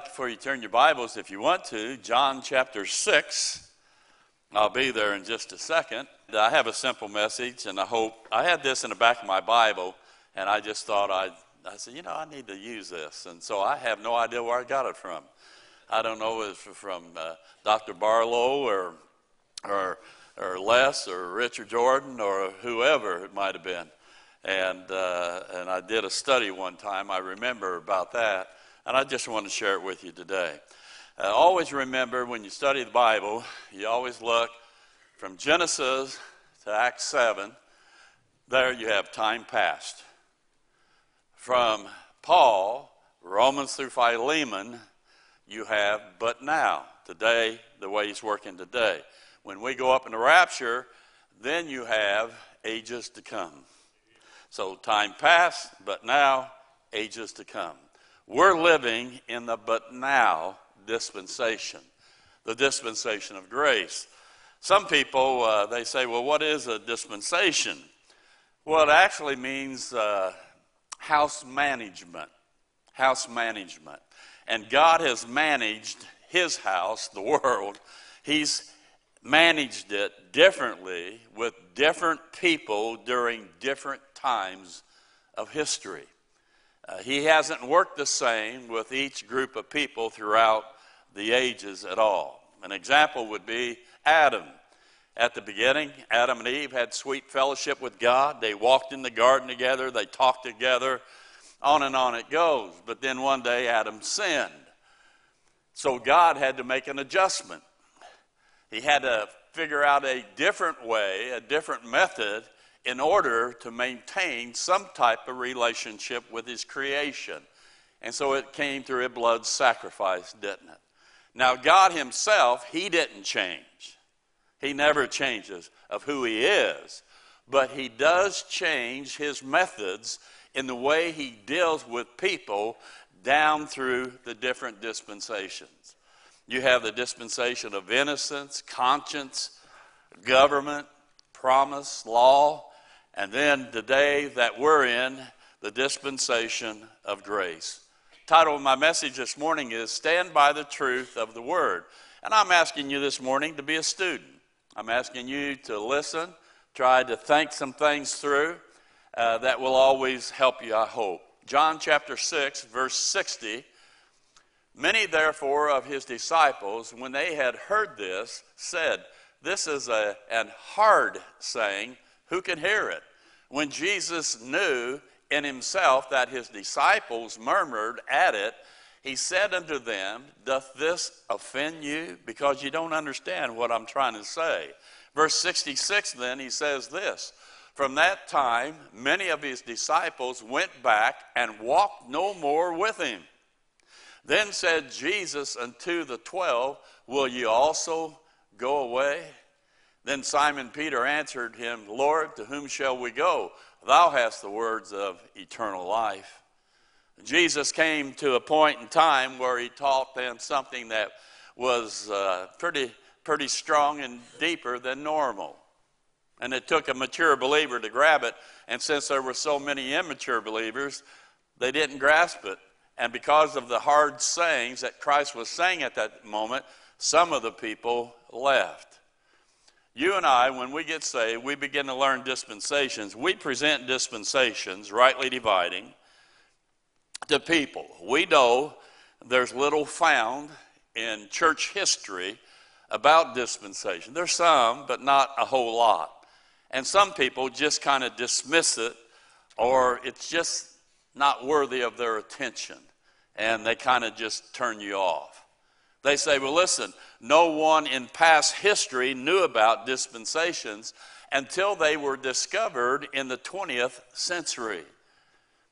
like for you turn your Bibles, if you want to, John chapter 6. I'll be there in just a second. I have a simple message, and I hope I had this in the back of my Bible, and I just thought I'd, I said, you know, I need to use this. And so I have no idea where I got it from. I don't know if it's from uh, Dr. Barlow or, or, or Les or Richard Jordan or whoever it might have been. And, uh, and I did a study one time, I remember about that, and I just want to share it with you today. Uh, always remember when you study the Bible, you always look from Genesis to Acts 7, there you have time past. From Paul, Romans through Philemon, you have but now, today, the way he's working today. When we go up in the rapture, then you have ages to come. So time past, but now, ages to come. We're living in the but now dispensation, the dispensation of grace. Some people, uh, they say, well, what is a dispensation? Well, it actually means uh, house management. House management. And God has managed his house, the world. He's managed it differently with different people during different times of history. Uh, he hasn't worked the same with each group of people throughout the ages at all. An example would be Adam. At the beginning, Adam and Eve had sweet fellowship with God. They walked in the garden together, they talked together, on and on it goes. But then one day, Adam sinned. So God had to make an adjustment. He had to figure out a different way, a different method in order to maintain some type of relationship with his creation. And so it came through a blood sacrifice, didn't it? Now, God Himself, He didn't change. He never changes of who He is. But He does change His methods in the way He deals with people down through the different dispensations. You have the dispensation of innocence, conscience, government, promise, law, and then the day that we're in, the dispensation of grace. Title of my message this morning is Stand by the Truth of the Word. And I'm asking you this morning to be a student. I'm asking you to listen, try to think some things through uh, that will always help you, I hope. John chapter 6, verse 60. Many, therefore, of his disciples, when they had heard this, said, This is a, an hard saying. Who can hear it? When Jesus knew in himself that his disciples murmured at it, he said unto them, Doth this offend you? Because you don't understand what I'm trying to say. Verse 66, then, he says this From that time, many of his disciples went back and walked no more with him. Then said Jesus unto the twelve, Will ye also go away? Then Simon Peter answered him, Lord, to whom shall we go? Thou hast the words of eternal life. Jesus came to a point in time where he taught them something that was uh, pretty, pretty strong and deeper than normal. And it took a mature believer to grab it. And since there were so many immature believers, they didn't grasp it. And because of the hard sayings that Christ was saying at that moment, some of the people left. You and I, when we get saved, we begin to learn dispensations. We present dispensations, rightly dividing, to people. We know there's little found in church history about dispensation. There's some, but not a whole lot. And some people just kind of dismiss it, or it's just not worthy of their attention, and they kind of just turn you off. They say, well, listen, no one in past history knew about dispensations until they were discovered in the 20th century.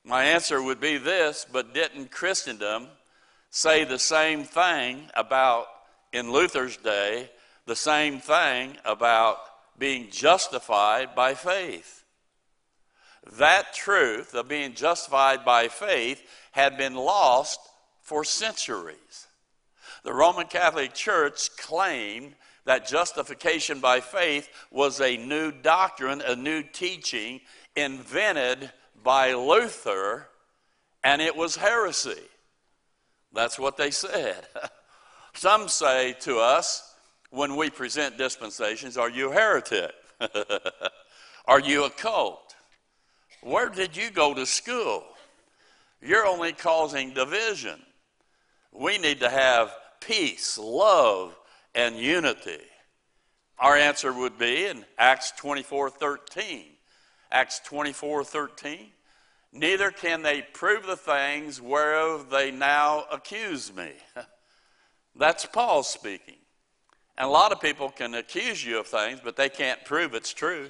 My answer would be this, but didn't Christendom say the same thing about, in Luther's day, the same thing about being justified by faith? That truth of being justified by faith had been lost for centuries. The Roman Catholic Church claimed that justification by faith was a new doctrine, a new teaching invented by Luther, and it was heresy. That's what they said. Some say to us when we present dispensations, Are you a heretic? Are you a cult? Where did you go to school? You're only causing division. We need to have peace, love, and unity. Our answer would be in Acts 24 13. Acts 24 13. Neither can they prove the things whereof they now accuse me. That's Paul speaking. And a lot of people can accuse you of things, but they can't prove it's true.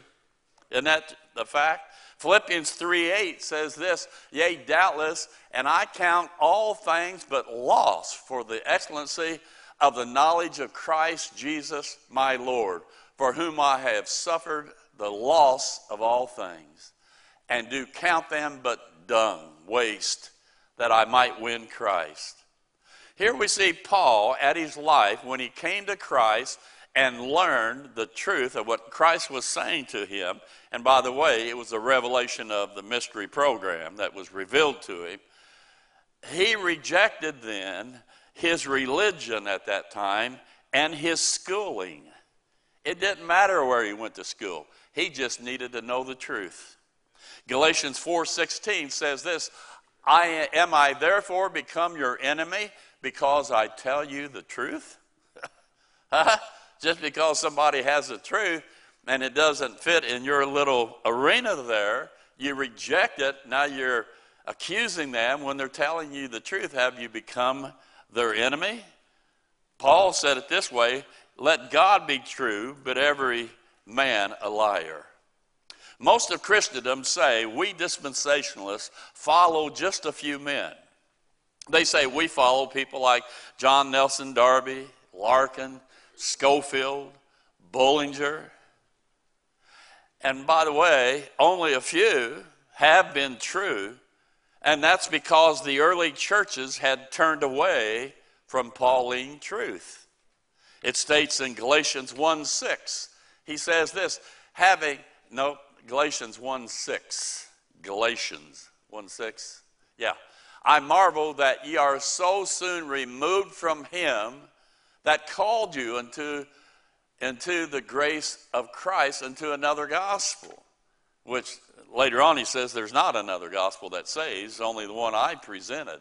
Isn't that the fact? Philippians 3 8 says this, Yea, doubtless, and I count all things but loss for the excellency of the knowledge of Christ Jesus my Lord, for whom I have suffered the loss of all things, and do count them but dung, waste, that I might win Christ. Here we see Paul at his life when he came to Christ and learned the truth of what Christ was saying to him. And by the way, it was a revelation of the mystery program that was revealed to him. He rejected then his religion at that time and his schooling. It didn't matter where he went to school. He just needed to know the truth. Galatians 4:16 says this, I am I therefore become your enemy because I tell you the truth? Just because somebody has the truth and it doesn't fit in your little arena there, you reject it. Now you're accusing them when they're telling you the truth. Have you become their enemy? Paul said it this way let God be true, but every man a liar. Most of Christendom say we dispensationalists follow just a few men. They say we follow people like John Nelson Darby, Larkin, Scofield, Bullinger. And by the way, only a few have been true, and that's because the early churches had turned away from Pauline truth. It states in Galatians 1 6, he says this, having, no, Galatians 1 6, Galatians 1 6, yeah. I marvel that ye are so soon removed from him that called you into, into the grace of Christ, into another gospel, which later on he says there's not another gospel that saves, only the one I presented.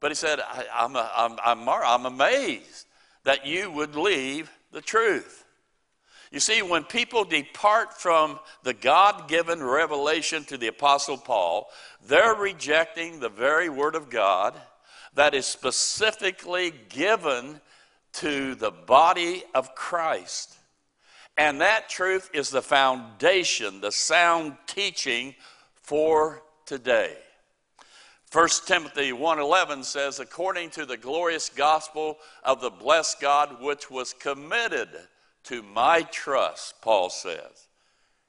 But he said, I, am I'm, I'm, I'm amazed that you would leave the truth. You see, when people depart from the God given revelation to the Apostle Paul, they're rejecting the very Word of God that is specifically given to the body of Christ. And that truth is the foundation, the sound teaching for today. 1 Timothy 1:11 says according to the glorious gospel of the blessed God which was committed to my trust, Paul says.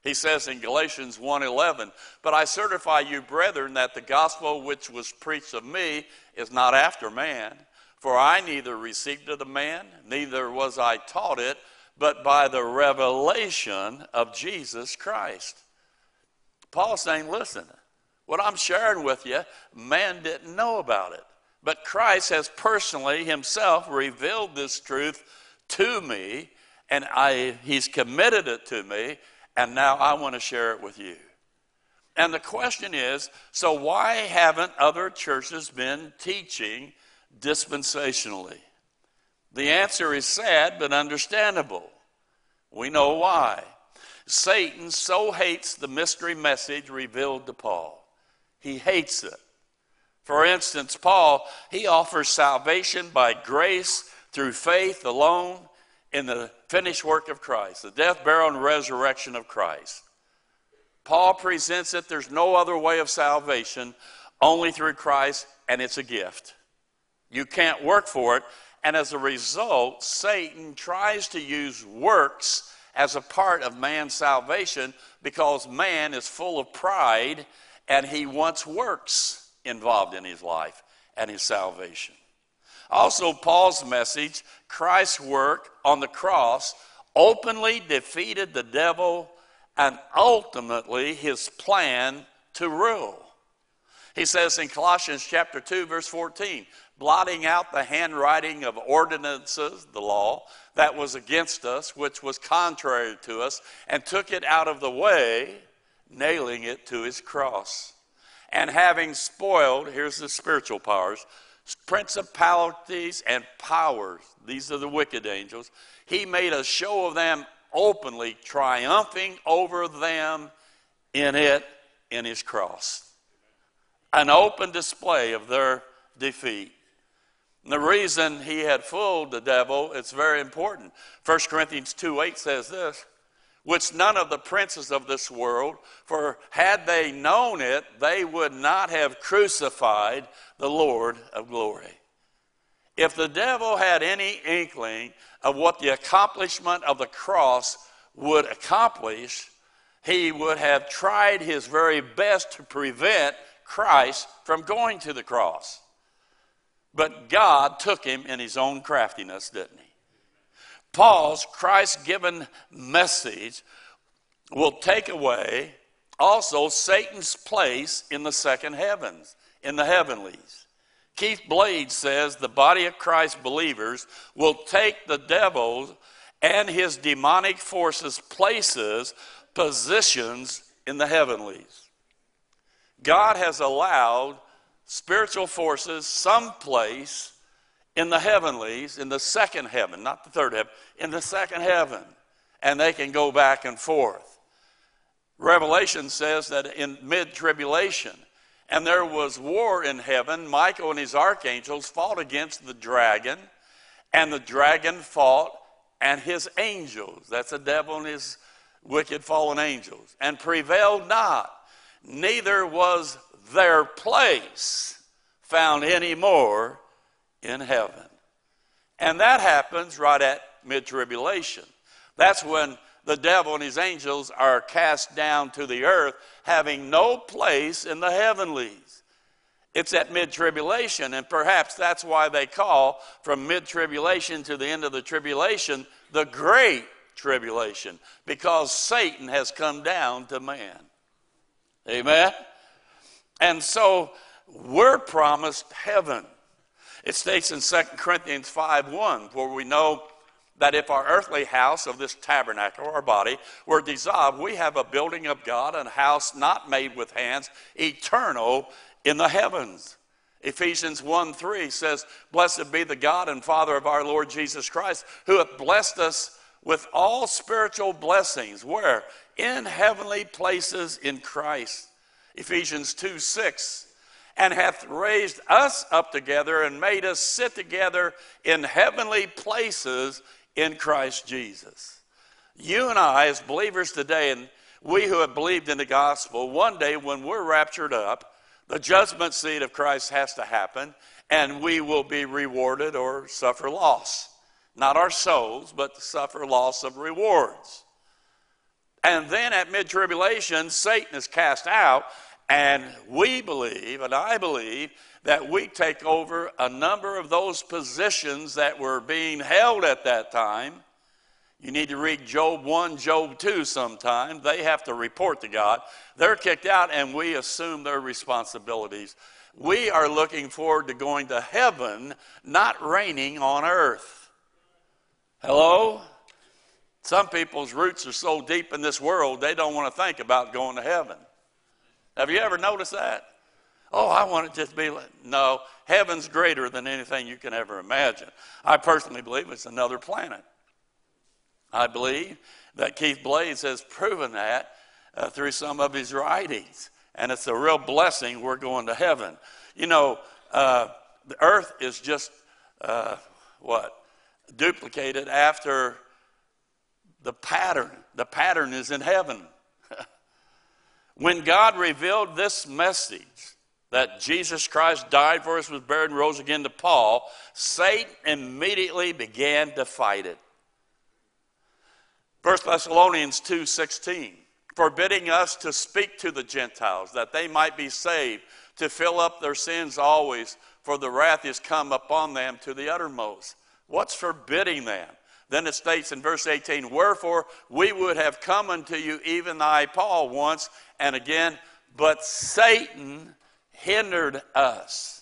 He says in Galatians 1:11, "But I certify you, brethren, that the gospel which was preached of me is not after man, for I neither received it of man, neither was I taught it, but by the revelation of Jesus Christ." Paul's saying, "Listen, what I'm sharing with you, man didn't know about it, but Christ has personally himself revealed this truth to me and I, he's committed it to me, and now I want to share it with you. And the question is so why haven't other churches been teaching dispensationally? The answer is sad but understandable. We know why. Satan so hates the mystery message revealed to Paul. He hates it. For instance, Paul, he offers salvation by grace through faith alone in the finished work of Christ, the death, burial, and resurrection of Christ. Paul presents it there's no other way of salvation, only through Christ, and it's a gift. You can't work for it, and as a result, Satan tries to use works as a part of man's salvation because man is full of pride and he wants works involved in his life and his salvation. Also, Paul's message, Christ's work on the cross, openly defeated the devil and ultimately his plan to rule. He says in Colossians chapter 2 verse 14, blotting out the handwriting of ordinances, the law, that was against us, which was contrary to us, and took it out of the way, nailing it to his cross. And having spoiled, here's the spiritual powers, principalities and powers, these are the wicked angels, he made a show of them openly, triumphing over them in it in his cross. An open display of their defeat. And the reason he had fooled the devil, it's very important. 1 Corinthians 2 8 says this, which none of the princes of this world, for had they known it, they would not have crucified the Lord of glory. If the devil had any inkling of what the accomplishment of the cross would accomplish, he would have tried his very best to prevent Christ from going to the cross. But God took him in his own craftiness, didn't he? Paul's Christ given message will take away also Satan's place in the second heavens, in the heavenlies. Keith Blade says the body of Christ believers will take the devil and his demonic forces places, positions in the heavenlies. God has allowed spiritual forces someplace in the heavenlies, in the second heaven, not the third heaven, in the second heaven, and they can go back and forth. Revelation says that in mid tribulation, and there was war in heaven, Michael and his archangels fought against the dragon, and the dragon fought and his angels, that's the devil and his wicked fallen angels, and prevailed not. Neither was their place found anymore in heaven. And that happens right at mid tribulation. That's when the devil and his angels are cast down to the earth, having no place in the heavenlies. It's at mid tribulation, and perhaps that's why they call from mid tribulation to the end of the tribulation the great tribulation, because Satan has come down to man. Amen? And so we're promised heaven. It states in 2 Corinthians 5 1, where we know that if our earthly house of this tabernacle, our body, were dissolved, we have a building of God, a house not made with hands, eternal in the heavens. Ephesians 1 3 says, Blessed be the God and Father of our Lord Jesus Christ, who hath blessed us with all spiritual blessings. Where? In heavenly places in Christ. Ephesians 2 6, and hath raised us up together and made us sit together in heavenly places in Christ Jesus. You and I, as believers today, and we who have believed in the gospel, one day when we're raptured up, the judgment seat of Christ has to happen, and we will be rewarded or suffer loss. Not our souls, but to suffer loss of rewards. And then at mid tribulation, Satan is cast out, and we believe, and I believe, that we take over a number of those positions that were being held at that time. You need to read Job 1, Job 2 sometime. They have to report to God. They're kicked out, and we assume their responsibilities. We are looking forward to going to heaven, not reigning on earth. Hello? Some people's roots are so deep in this world, they don't want to think about going to heaven. Have you ever noticed that? Oh, I want it just to be like, no, heaven's greater than anything you can ever imagine. I personally believe it's another planet. I believe that Keith Blades has proven that uh, through some of his writings. And it's a real blessing we're going to heaven. You know, uh, the earth is just uh, what? Duplicated after the pattern. The pattern is in heaven. When God revealed this message that Jesus Christ died for us, was buried, and rose again to Paul, Satan immediately began to fight it. 1 Thessalonians 2:16, forbidding us to speak to the Gentiles that they might be saved, to fill up their sins always, for the wrath is come upon them to the uttermost. What's forbidding them? Then it states in verse 18, Wherefore we would have come unto you, even I, Paul, once and again, but Satan hindered us.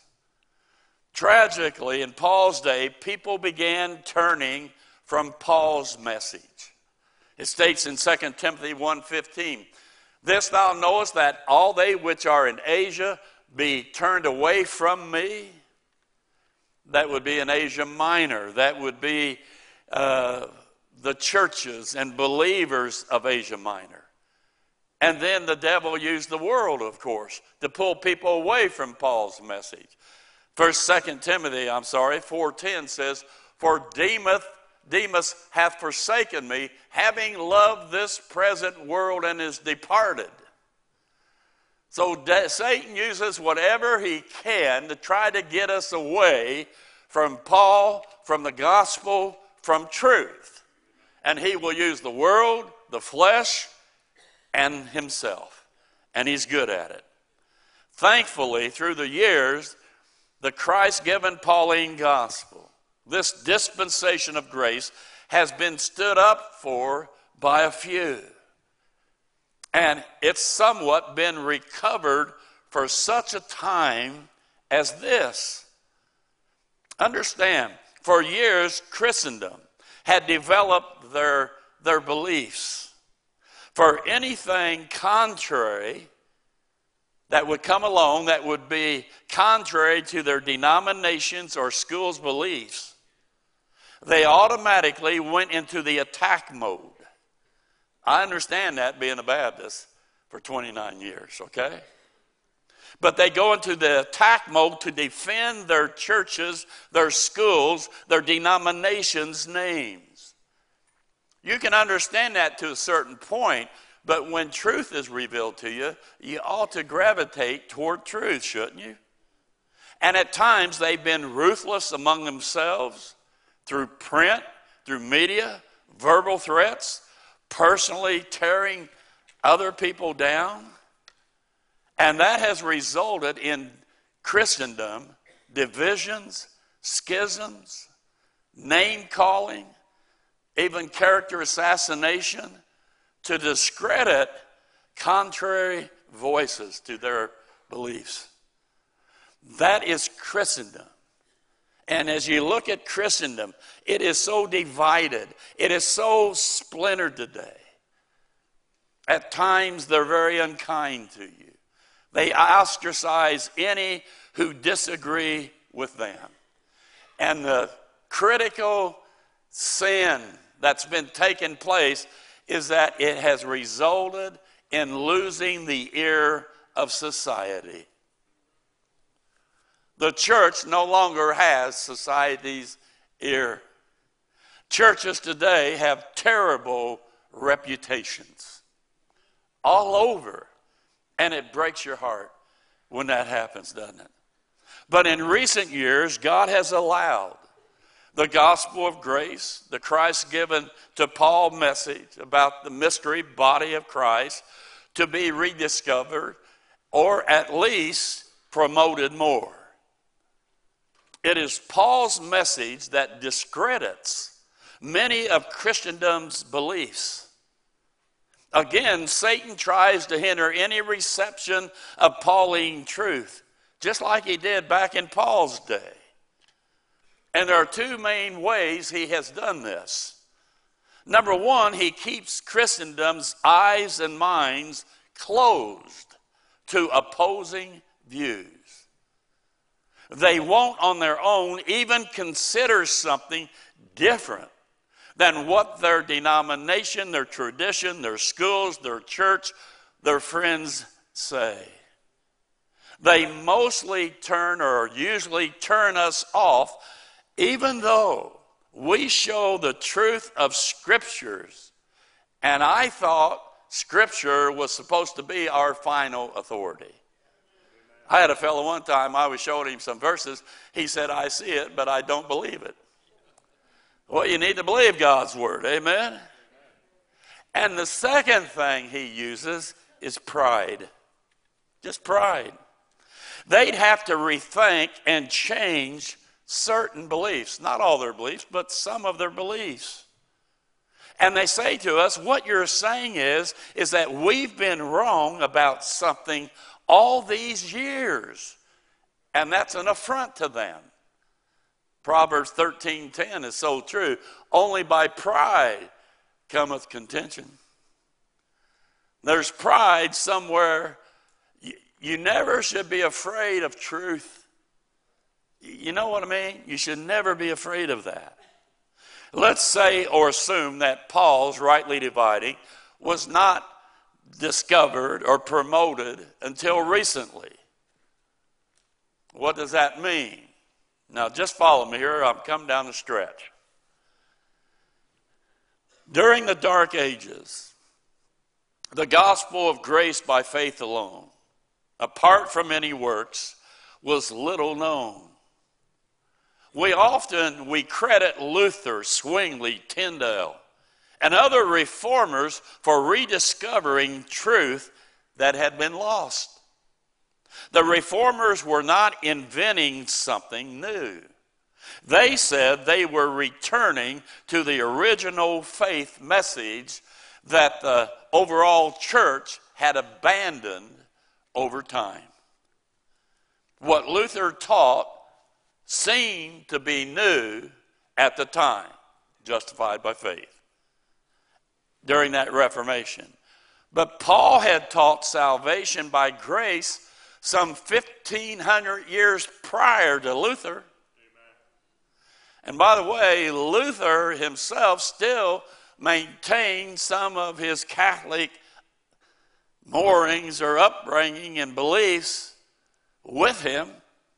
Tragically, in Paul's day, people began turning from Paul's message. It states in 2 Timothy 1:15, "This thou knowest that all they which are in Asia be turned away from me." That would be in Asia Minor. That would be uh, the churches and believers of Asia Minor. And then the devil used the world, of course, to pull people away from Paul's message. First, Second Timothy, I'm sorry, 4:10 says, "For Demas, Demas hath forsaken me, having loved this present world and is departed." So Satan uses whatever he can to try to get us away from Paul, from the gospel, from truth. And he will use the world, the flesh, and himself. And he's good at it. Thankfully, through the years, the Christ given Pauline gospel, this dispensation of grace, has been stood up for by a few. And it's somewhat been recovered for such a time as this. Understand, for years, Christendom had developed their, their beliefs. For anything contrary that would come along that would be contrary to their denominations or schools' beliefs, they automatically went into the attack mode. I understand that being a Baptist for 29 years, okay? But they go into the attack mode to defend their churches, their schools, their denominations' names. You can understand that to a certain point, but when truth is revealed to you, you ought to gravitate toward truth, shouldn't you? And at times they've been ruthless among themselves through print, through media, verbal threats, personally tearing other people down. And that has resulted in Christendom divisions, schisms, name calling, even character assassination to discredit contrary voices to their beliefs. That is Christendom. And as you look at Christendom, it is so divided, it is so splintered today. At times, they're very unkind to you. They ostracize any who disagree with them. And the critical sin that's been taking place is that it has resulted in losing the ear of society. The church no longer has society's ear. Churches today have terrible reputations all over, and it breaks your heart when that happens, doesn't it? But in recent years, God has allowed the gospel of grace, the Christ given to Paul message about the mystery body of Christ to be rediscovered or at least promoted more. It is Paul's message that discredits many of Christendom's beliefs. Again, Satan tries to hinder any reception of Pauline truth, just like he did back in Paul's day. And there are two main ways he has done this. Number one, he keeps Christendom's eyes and minds closed to opposing views. They won't on their own even consider something different than what their denomination, their tradition, their schools, their church, their friends say. They mostly turn or usually turn us off even though we show the truth of scriptures, and I thought scripture was supposed to be our final authority. I had a fellow one time, I was showing him some verses. He said, I see it, but I don't believe it. Well, you need to believe God's word, amen? And the second thing he uses is pride. Just pride. They'd have to rethink and change certain beliefs, not all their beliefs, but some of their beliefs. And they say to us, what you're saying is, is that we've been wrong about something all these years. And that's an affront to them. Proverbs 13:10 is so true. Only by pride cometh contention. There's pride somewhere. You, you never should be afraid of truth. You know what I mean? You should never be afraid of that. Let's say or assume that Paul's rightly dividing was not discovered or promoted until recently. What does that mean? Now, just follow me here. I'm coming down the stretch. During the Dark Ages, the gospel of grace by faith alone, apart from any works, was little known. We often we credit Luther, Zwingli, Tyndale, and other reformers for rediscovering truth that had been lost. The reformers were not inventing something new. They said they were returning to the original faith message that the overall church had abandoned over time. What Luther taught seemed to be new at the time, justified by faith, during that Reformation. But Paul had taught salvation by grace some 1,500 years prior to Luther. Amen. And by the way, Luther himself still maintained some of his Catholic moorings or upbringing and beliefs with him.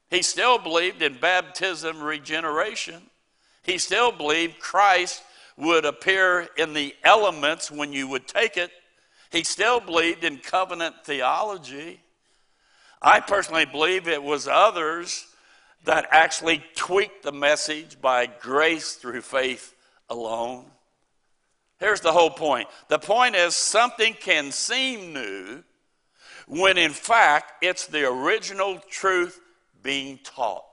He still believed in baptism regeneration. He still believed Christ would appear in the elements when you would take it. He still believed in covenant theology. I personally believe it was others that actually tweaked the message by grace through faith alone. Here's the whole point the point is something can seem new when in fact it's the original truth being taught.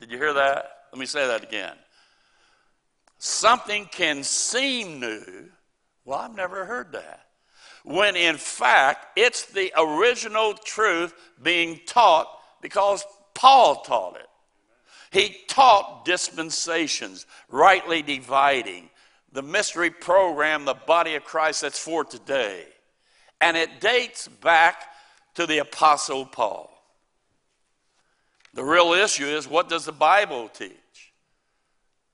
Did you hear that? Let me say that again. Something can seem new. Well, I've never heard that when in fact it's the original truth being taught because Paul taught it. He taught dispensations, rightly dividing, the mystery program, the body of Christ that's for today. And it dates back to the Apostle Paul. The real issue is what does the Bible teach?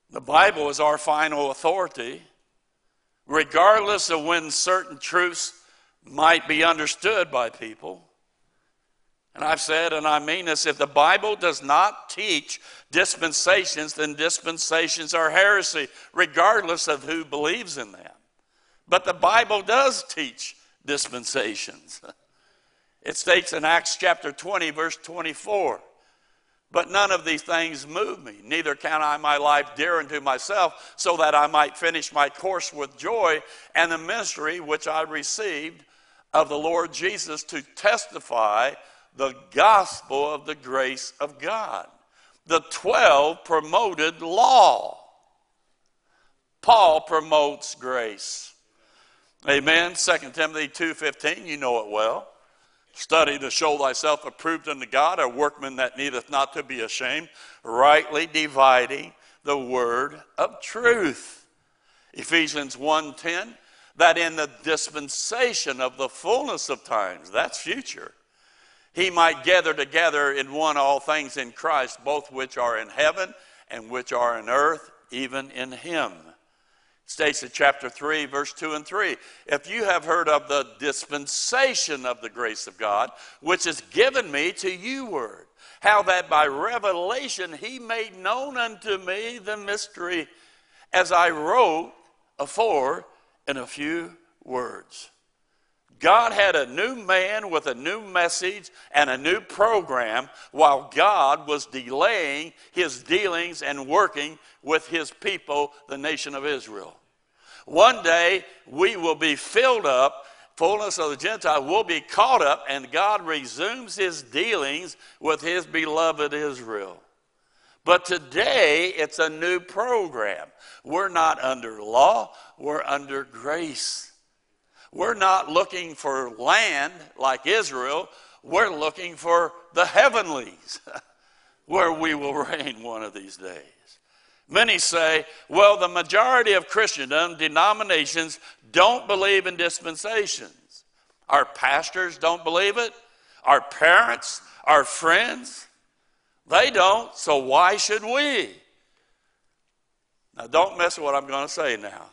The Bible is our final authority. Regardless of when certain truths might be understood by people. And I've said, and I mean this if the Bible does not teach dispensations, then dispensations are heresy, regardless of who believes in them. But the Bible does teach dispensations. It states in Acts chapter 20, verse 24 But none of these things move me, neither count I my life dear unto myself, so that I might finish my course with joy and the ministry which I received of the Lord Jesus to testify the gospel of the grace of God. The 12 promoted law. Paul promotes grace. Amen. 2 Timothy 2:15, you know it well. Study to show thyself approved unto God, a workman that needeth not to be ashamed, rightly dividing the word of truth. Ephesians 1:10 that in the dispensation of the fullness of times, that's future, he might gather together in one all things in Christ, both which are in heaven and which are in earth, even in him. States in chapter 3, verse 2 and 3. If you have heard of the dispensation of the grace of God, which is given me to you word, how that by revelation he made known unto me the mystery, as I wrote afore in a few words. God had a new man with a new message and a new program while God was delaying his dealings and working with his people, the nation of Israel. One day we will be filled up, fullness of the Gentile will be caught up, and God resumes his dealings with his beloved Israel. But today it's a new program. We're not under law, we're under grace. We're not looking for land like Israel, we're looking for the heavenlies. where we will reign one of these days. Many say, well, the majority of Christendom denominations don't believe in dispensations. Our pastors don't believe it. Our parents, our friends, they don't, so why should we? Now, don't mess with what I'm going to say now.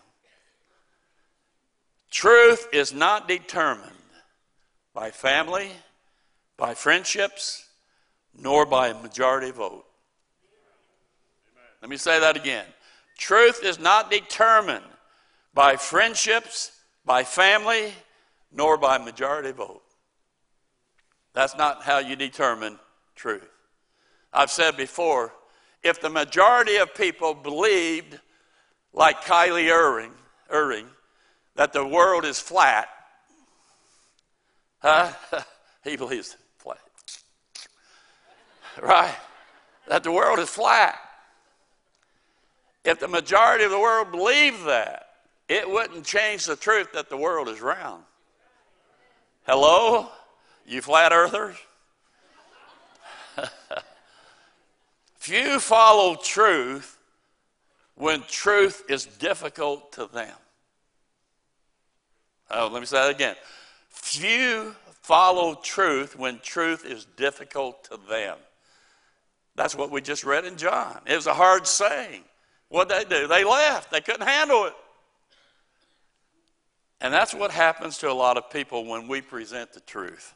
Truth is not determined by family, by friendships, nor by a majority vote. Let me say that again. Truth is not determined by friendships, by family, nor by majority vote. That's not how you determine truth. I've said before, if the majority of people believed, like Kyrie Irving, Irving that the world is flat, huh? he believes flat. Right? That the world is flat. If the majority of the world believed that, it wouldn't change the truth that the world is round. Hello, you flat earthers? Few follow truth when truth is difficult to them. Oh, let me say that again. Few follow truth when truth is difficult to them. That's what we just read in John. It was a hard saying. What they do? They left. They couldn't handle it. And that's what happens to a lot of people when we present the truth.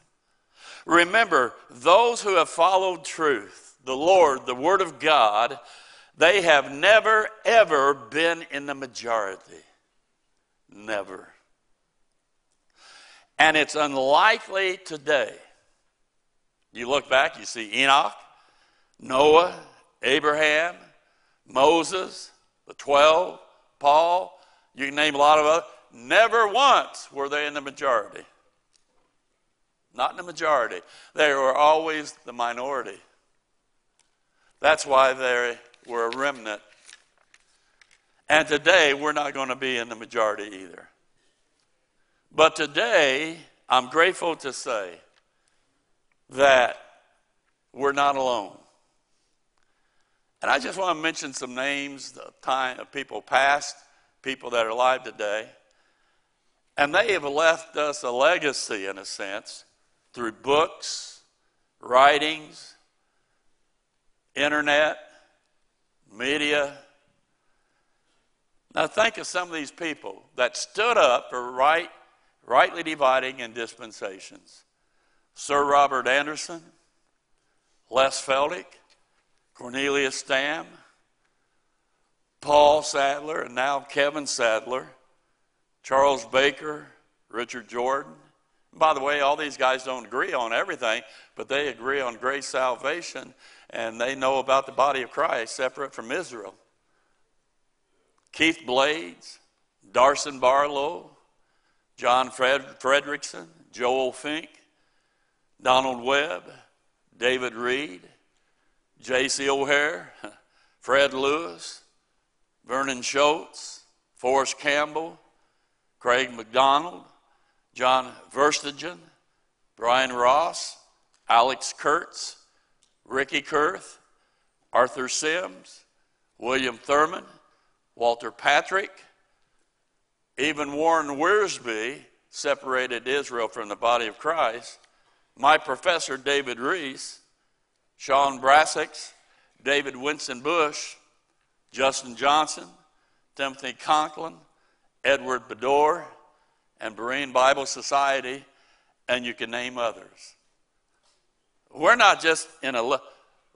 Remember, those who have followed truth, the Lord, the Word of God, they have never, ever been in the majority. Never. And it's unlikely today. You look back, you see Enoch, Noah, Abraham, Moses, the 12, Paul, you can name a lot of others. Never once were they in the majority. Not in the majority. They were always the minority. That's why they were a remnant. And today, we're not going to be in the majority either. But today, I'm grateful to say that we're not alone. And I just want to mention some names of, time, of people past, people that are alive today. And they have left us a legacy, in a sense, through books, writings, internet, media. Now, think of some of these people that stood up for right, rightly dividing in dispensations Sir Robert Anderson, Les Feldick, Cornelius Stam, Paul Sadler, and now Kevin Sadler, Charles Baker, Richard Jordan. By the way, all these guys don't agree on everything, but they agree on grace salvation and they know about the body of Christ separate from Israel. Keith Blades, Darson Barlow, John Fred- Frederickson, Joel Finck, Donald Webb, David Reed, J.C. O'Hair, Fred Lewis, Vernon Schultz, Forrest Campbell, Craig McDonald, John Verstegen, Brian Ross, Alex Kurtz, Ricky Kurth, Arthur Sims, William Thurman, Walter Patrick, even Warren Wiersbe separated Israel from the body of Christ. My professor, David Reese, Sean Brassix, David Winston Bush, Justin Johnson, Timothy Conklin, Edward Bador, and Berean Bible Society, and you can name others. We're not just in a,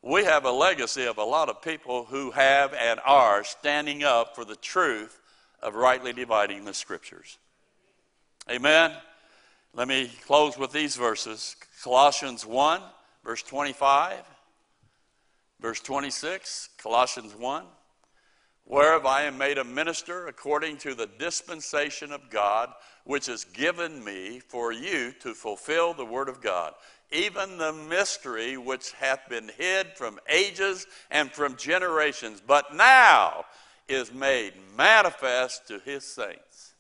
we have a legacy of a lot of people who have and are standing up for the truth of rightly dividing the scriptures. Amen. Let me close with these verses Colossians 1, verse 25. Verse 26, Colossians 1 Whereof I am made a minister according to the dispensation of God, which is given me for you to fulfill the word of God, even the mystery which hath been hid from ages and from generations, but now is made manifest to his saints.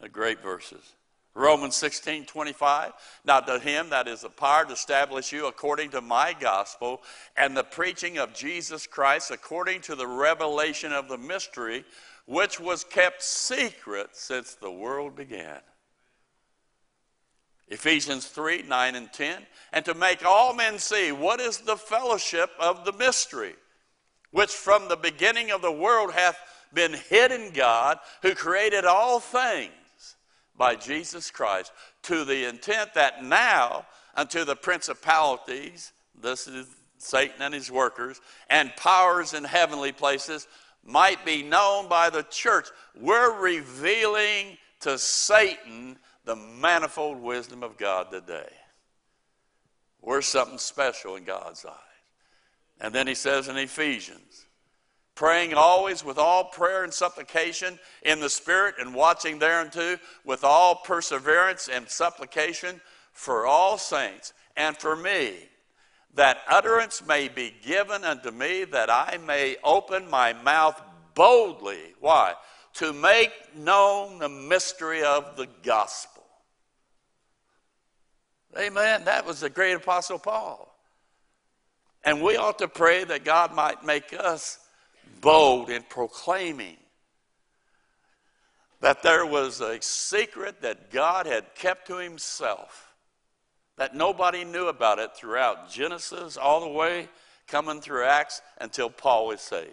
A great verses. Romans 16, 25. Now to him that is the power to establish you according to my gospel and the preaching of Jesus Christ according to the revelation of the mystery which was kept secret since the world began. Ephesians 3, 9 and 10. And to make all men see what is the fellowship of the mystery, which from the beginning of the world hath been hid in God, who created all things by Jesus Christ to the intent that now unto the principalities, this is Satan and his workers, and powers in heavenly places might be known by the church. We're revealing to Satan the manifold wisdom of God today. We're something special in God's eyes. And then he says in Ephesians, praying always with all prayer and supplication in the Spirit, and watching thereunto with all perseverance and supplication for all saints and for me, that utterance may be given unto me, that I may open my mouth boldly. Why? To make known the mystery of the gospel. Amen. That was the great apostle Paul. And we ought to pray that God might make us bold in proclaiming that there was a secret that God had kept to himself, that nobody knew about it throughout Genesis, all the way coming through Acts until Paul was saved.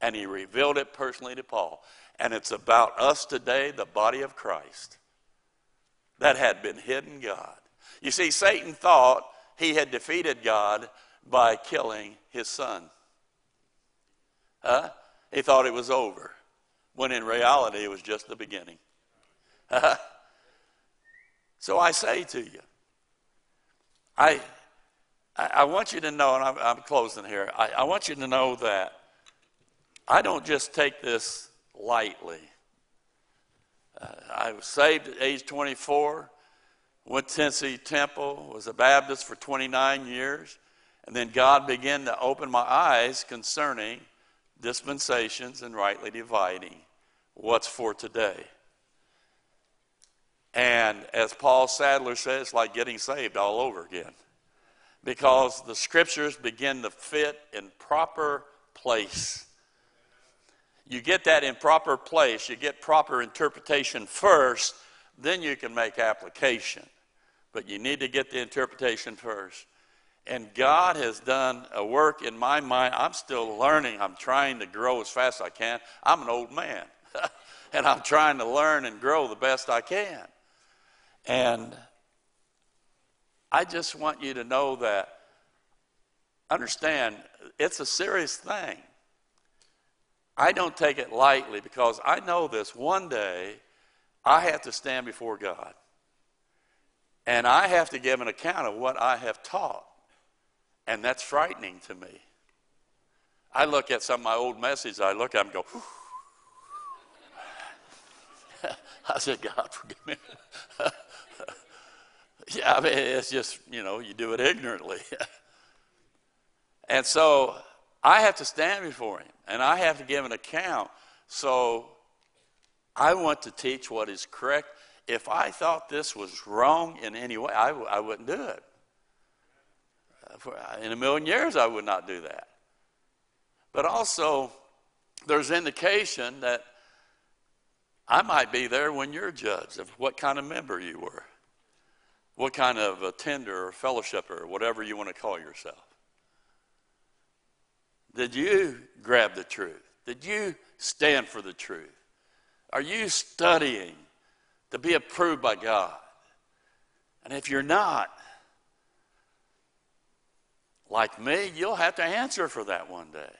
And he revealed it personally to Paul. And it's about us today, the body of Christ, that had been hidden God. You see, Satan thought he had defeated God by killing his son. Huh? He thought it was over, when in reality it was just the beginning. So I say to you, I, I want you to know, and I'm, I'm closing here, I, I want you to know that I don't just take this lightly. Uh, I was saved at age 24, went to Tennessee Temple, was a Baptist for 29 years, and then God began to open my eyes concerning dispensations and rightly dividing what's for today. And as Paul Sadler says, like getting saved all over again. Because the scriptures begin to fit in proper place. You get that in proper place, you get proper interpretation first, then you can make application. But you need to get the interpretation first. And God has done a work in my mind. I'm still learning. I'm trying to grow as fast as I can. I'm an old man, and I'm trying to learn and grow the best I can. And I just want you to know that, understand, it's a serious thing. I don't take it lightly because I know this. One day, I have to stand before God. And I have to give an account of what I have taught. And that's frightening to me. I look at some of my old messages, I look at them and go, I said, God, forgive me. yeah, I mean, it's just, you know, you do it ignorantly. and so I have to stand before Him and I have to give an account. So I want to teach what is correct. If I thought this was wrong in any way, I w- I wouldn't do it. Uh, for, uh, in a million years, I would not do that. But also, there's indication that I might be there when you're judged of what kind of member you were, what kind of attender or fellowshipper or whatever you want to call yourself. Did you grab the truth? Did you stand for the truth? Are you studying to be approved by God? And if you're not, like me, you'll have to answer for that one day.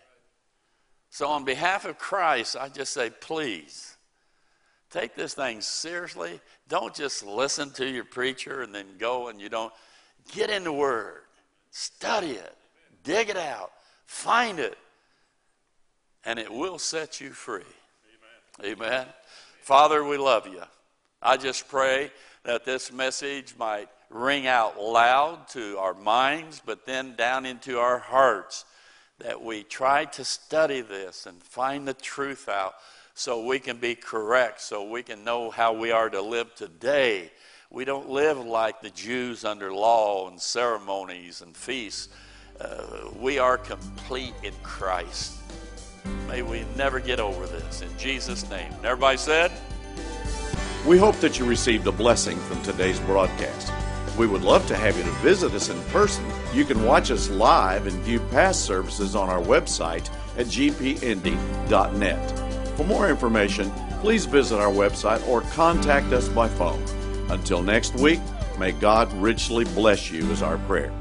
So, on behalf of Christ, I just say, please, take this thing seriously. Don't just listen to your preacher and then go and you don't. Get in the Word, study it, dig it out, find it, and it will set you free. Amen. Father, we love you. I just pray that this message might ring out loud to our minds, but then down into our hearts, that we try to study this and find the truth out so we can be correct, so we can know how we are to live today. We don't live like the Jews under law and ceremonies and feasts. Uh, we are complete in Christ. May we never get over this. In Jesus' name. And everybody said, We hope that you received a blessing from today's broadcast. We would love to have you to visit us in person. You can watch us live and view past services on our website at gpindy.net. For more information, please visit our website or contact us by phone. Until next week, may God richly bless you, is our prayer.